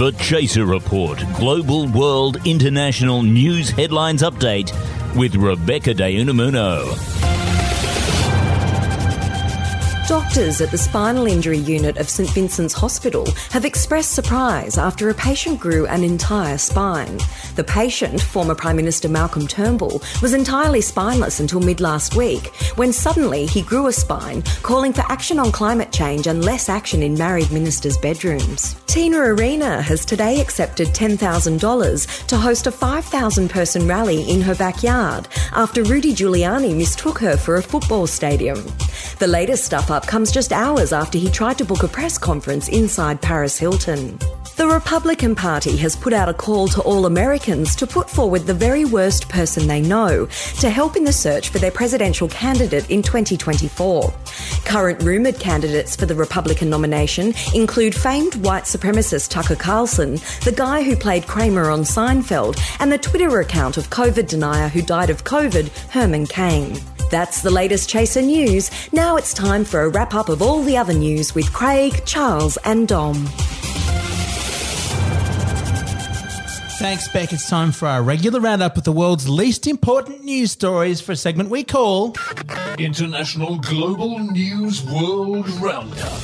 The Chaser Report Global World International News Headlines Update with Rebecca De Unamuno. Doctors at the spinal injury unit of St Vincent's Hospital have expressed surprise after a patient grew an entire spine. The patient, former Prime Minister Malcolm Turnbull, was entirely spineless until mid last week, when suddenly he grew a spine, calling for action on climate change and less action in married ministers' bedrooms. Tina Arena has today accepted $10,000 to host a 5,000 person rally in her backyard after Rudy Giuliani mistook her for a football stadium. The latest stuff up comes just hours after he tried to book a press conference inside Paris Hilton. The Republican Party has put out a call to all Americans to put forward the very worst person they know to help in the search for their presidential candidate in 2024. Current rumoured candidates for the Republican nomination include famed white supremacist Tucker Carlson, the guy who played Kramer on Seinfeld, and the Twitter account of COVID denier who died of COVID, Herman Cain. That's the latest Chaser news. Now it's time for a wrap up of all the other news with Craig, Charles, and Dom. Thanks, Beck. It's time for our regular roundup of the world's least important news stories for a segment we call International Global News World Roundup.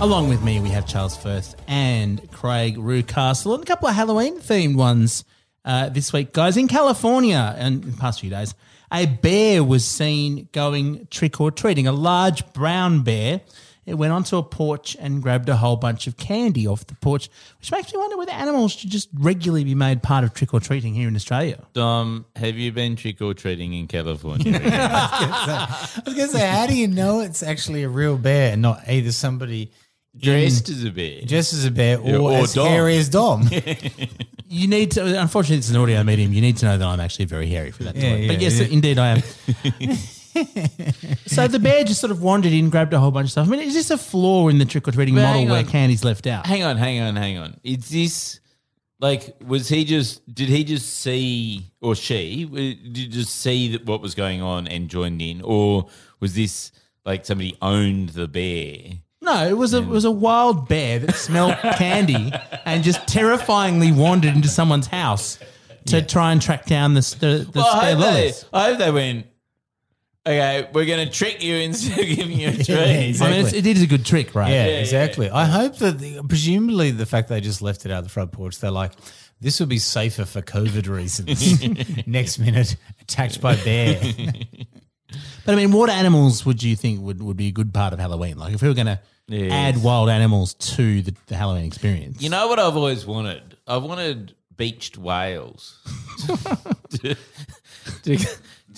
Along with me, we have Charles Firth and Craig Reucassel and a couple of Halloween themed ones uh, this week. Guys, in California, and in the past few days, a bear was seen going trick or treating, a large brown bear. It went onto a porch and grabbed a whole bunch of candy off the porch, which makes me wonder whether animals should just regularly be made part of trick or treating here in Australia. Dom, have you been trick or treating in California? I was going to say, how do you know it's actually a real bear and not either somebody Dressed in- as a bear. dressed as a bear or, Yeah, or as Dom. hairy as Dom? You need to, unfortunately, it's an audio medium. You need to know that I'm actually very hairy for that to Yeah, work. But yeah, yes, yeah. indeed, I am. so the bear just sort of wandered in, grabbed a whole bunch of stuff. I mean, is this a flaw in the trick or treating But model hang where on. candy's left out? hang on, hang on, hang on. Is this like was he just did he just see or she uh, did you just see that what was going on and joined in, or was this like somebody owned the bear? No, it was a it was a wild bear that smelled candy and just terrifyingly wandered into someone's house to try and track down the the, the Well, I spare hope, they, lollies. I hope they went. Okay, we're going to trick you instead of giving you a treat. exactly. I mean, it's, it is a good trick, right? Yeah, exactly. I hope that the, presumably the fact they just left it out the front porch, they're like, this will be safer for COVID reasons. Next minute, attacked by bear. But I mean, what animals would you think would, would be a good part of Halloween? Like if we were going to Yes. add wild animals to the, the Halloween experience. You know what I've always wanted? I've wanted beached whales to, to,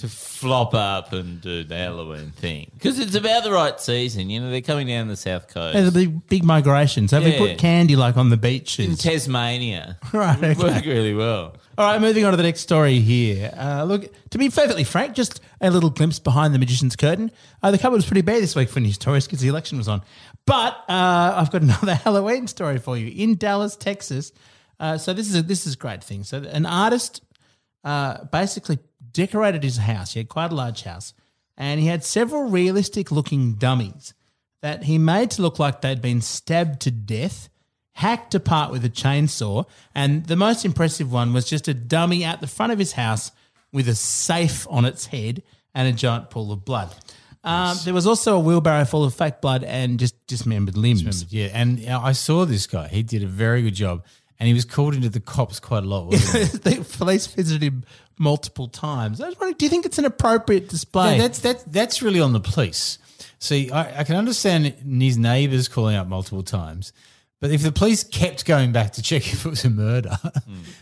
to flop up and do the Halloween thing because it's about the right season. You know, they're coming down the south coast. There's a big, big migration. So if we Yeah. put candy like on the beaches. in beaches. Tasmania, Right, It okay. work really well. All right, moving on to the next story here. Uh, look, to be perfectly frank, just a little glimpse behind the magician's curtain. Uh, the cupboard was pretty bare this week for news stories because the election was on. But uh, I've got another Halloween story for you in Dallas, Texas. Uh, so this is a, this is a great thing. So an artist uh, basically decorated his house. He had quite a large house, and he had several realistic-looking dummies that he made to look like they'd been stabbed to death, hacked apart with a chainsaw, and the most impressive one was just a dummy out the front of his house with a safe on its head and a giant pool of blood. Um, there was also a wheelbarrow full of fake blood and just dismembered limbs. yeah, and I saw this guy. He did a very good job. And he was called into the cops quite a lot, the police visited him multiple times. I was wondering, do you think it's an appropriate display? Yeah, that's that, that's really on the police. See, I, I can understand his neighbours calling out multiple times, but if the police kept going back to check if it was a murder,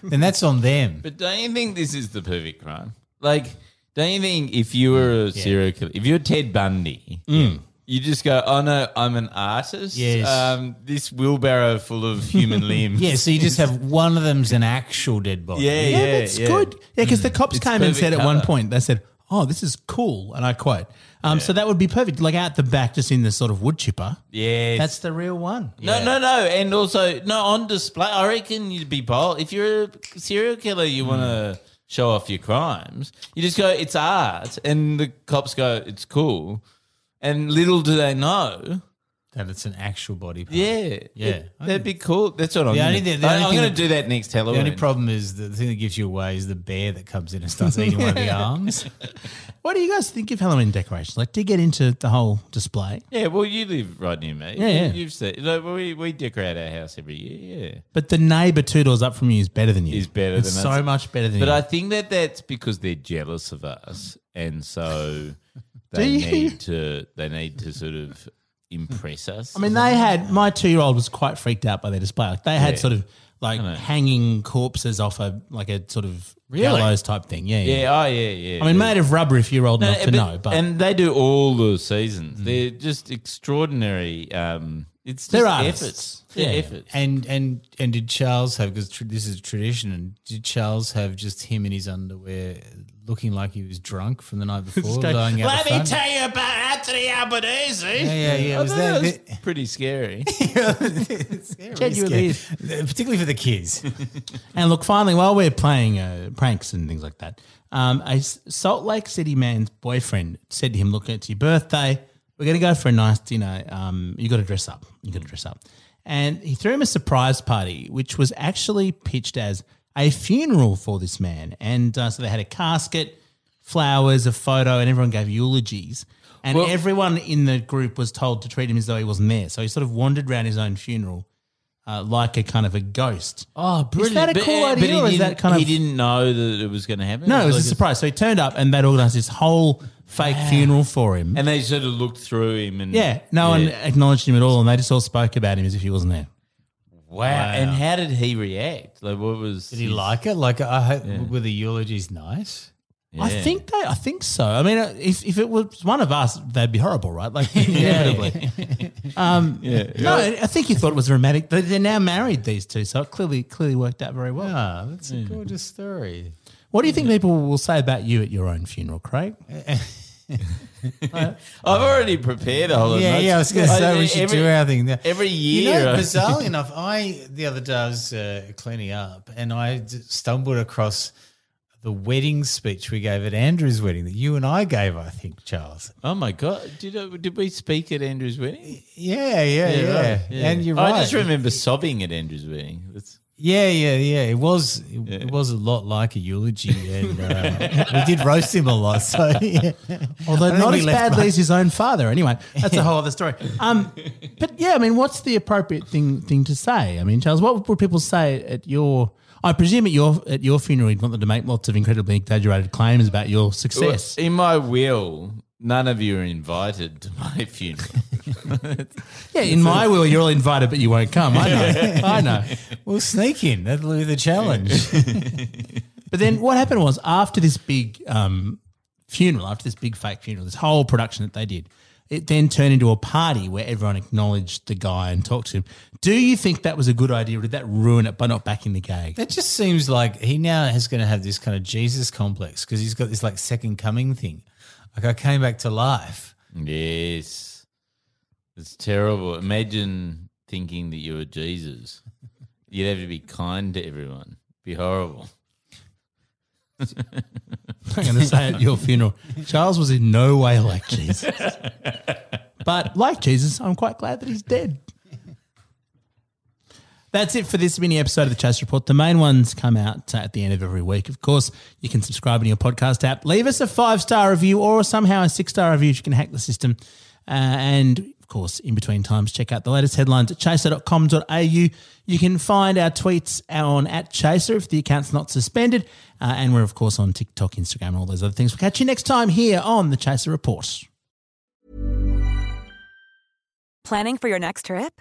then that's on them. But don't you think this is the perfect crime? Like, don't you think if you were a serial killer, if you're Ted Bundy, Mm. You just go, oh no, I'm an artist. Yes. Um, this wheelbarrow full of human limbs. Yeah, so you just have one of them's an actual dead body. Yeah, yeah, Yeah, that's good. Yeah, because the cops It's came and perfect said at one colour. point, they said, "Oh, this is cool," and I quote. Um, So that would be perfect. Like out the back, just in the sort of wood chipper. Yeah. That's the real one. No, no, no, and also no on display. I reckon you'd be bold if you're a serial killer. You want to show off your crimes. You just go, it's art, and the cops go, it's cool. And little do they know, That it's an actual body part. yeah, Yeah. it- that'd be cool. That's what I'm. The gonna, only the only I'm going to do that next Halloween. The only problem is the thing that gives you away is the bear that comes in and starts eating one of the arms. What do you guys think of Halloween decorations? Like, do you get into the whole display? Yeah, well, you live right near me. Yeah, yeah. You've said like, we we decorate our house every year. Yeah, But the neighbour two doors up from you is better than you. Is better It's than so us. much better than you. But you. I think that that's because they're jealous of us, and so they need to they need to sort of impress us. I mean, they had my two year old was quite freaked out by their display. Like they had Yeah. sort of like know. hanging corpses off a like a sort of Really? gallows type thing. Yeah, yeah. yeah, oh yeah, yeah. I mean, made of rubber if you're old enough to know. But and they do all the seasons. They're just extraordinary. Um, it's just They're efforts. They're Yeah. efforts. And and and did Charles have because tr- this is a tradition? And did Charles have just him in his underwear, looking like he was drunk from the night before, go, blowing out Let the me tell you about Anthony Albanese. Yeah, yeah, yeah. I Was thought that, that was pretty scary. Genuinely scary. particularly for the kids? And look, finally, while we're playing uh, pranks and things like that, um, a S- Salt Lake City man's boyfriend said to him, "Look, it's your birthday. We're going to go for a nice dinner. Um, you got to dress up. You got to dress up." And he threw him a surprise party, which was actually pitched as a funeral for this man. And uh, so they had a casket, flowers, a photo, and everyone gave eulogies. And Well- everyone in the group was told to treat him as though he wasn't there. So he sort of wandered around his own funeral. Uh, like a kind of a ghost. Oh, Is that a But- cool uh, idea, he or is that kind of he didn't know that it was going to happen. No, it was a like surprise. So he turned up and they'd organised this whole fake funeral for him. and they sort of looked through him and yeah, no one acknowledged him at all, and they just all spoke about him as if he wasn't there. Wow. And how did he react? Like, what was? Did he his- like it? Like I hope were the eulogies nice? I Yeah. think they, I think so. I mean, uh, if, if it was one of us, they'd be horrible, right? Like inevitably. um, No, I think he thought it was romantic. They- They're now married, these two, so it clearly clearly worked out very well. Ah, that's a gorgeous story. What do you think people will say about you at your own funeral, Craig? I've already prepared a whole. lot Yeah, yeah. I was going to say we should every, do our thing. every You year. know, bizarrely enough, I the other day I was uh, cleaning up and I stumbled across the wedding speech we gave at Andrew's wedding that you and I gave. I think Charles. oh my god! Did I, did we speak at Andrew's wedding? Yeah, yeah, yeah. right. And you're right. I just remember sobbing at Andrew's wedding. That's, Yeah, yeah, yeah. It was it, it was a lot like a eulogy, and uh, we did roast him a lot. So yeah. Although don't as badly as his own father. Anyway, that's a whole other story. Um, but yeah, I mean, what's the appropriate thing thing to say? I mean, Charles, what would people say at your? I presume at your at your funeral, you'd want them to make lots of incredibly exaggerated claims about your success. in my will, none of you are invited to my funeral. yeah, in my will, you're all invited, but you won't come. I know. I know. we'll sneak in. That'll be the challenge. But then what happened was after this big um, funeral, after this big fake funeral, this whole production that they did, it then turned into a party where everyone acknowledged the guy and talked to him. Do you think that was a good idea or did that ruin it by not backing the gag? That just seems like he now is going to have this kind of Jesus complex because he's got this like second coming thing. Like I came back to life. yes, it's terrible. Imagine thinking that you were Jesus. You'd have to be kind to everyone. Be horrible. I'm going to say at your funeral, Charles was in no way like Jesus. But like Jesus, I'm quite glad that he's dead. That's it for this mini episode of the Chase Report. The main ones come out at the end of every week. Of course, you can subscribe in your podcast app. Leave us a five star review or somehow a six star review. if You can hack the system. Uh, and of course, in between times, check out the latest headlines at chaser.com.au. You can find our tweets on at Chaser if the account's not suspended. Uh, and we're, of course, on TikTok, Instagram, and all those other things. We'll catch you next time here on the Chaser Report. Planning for your next trip?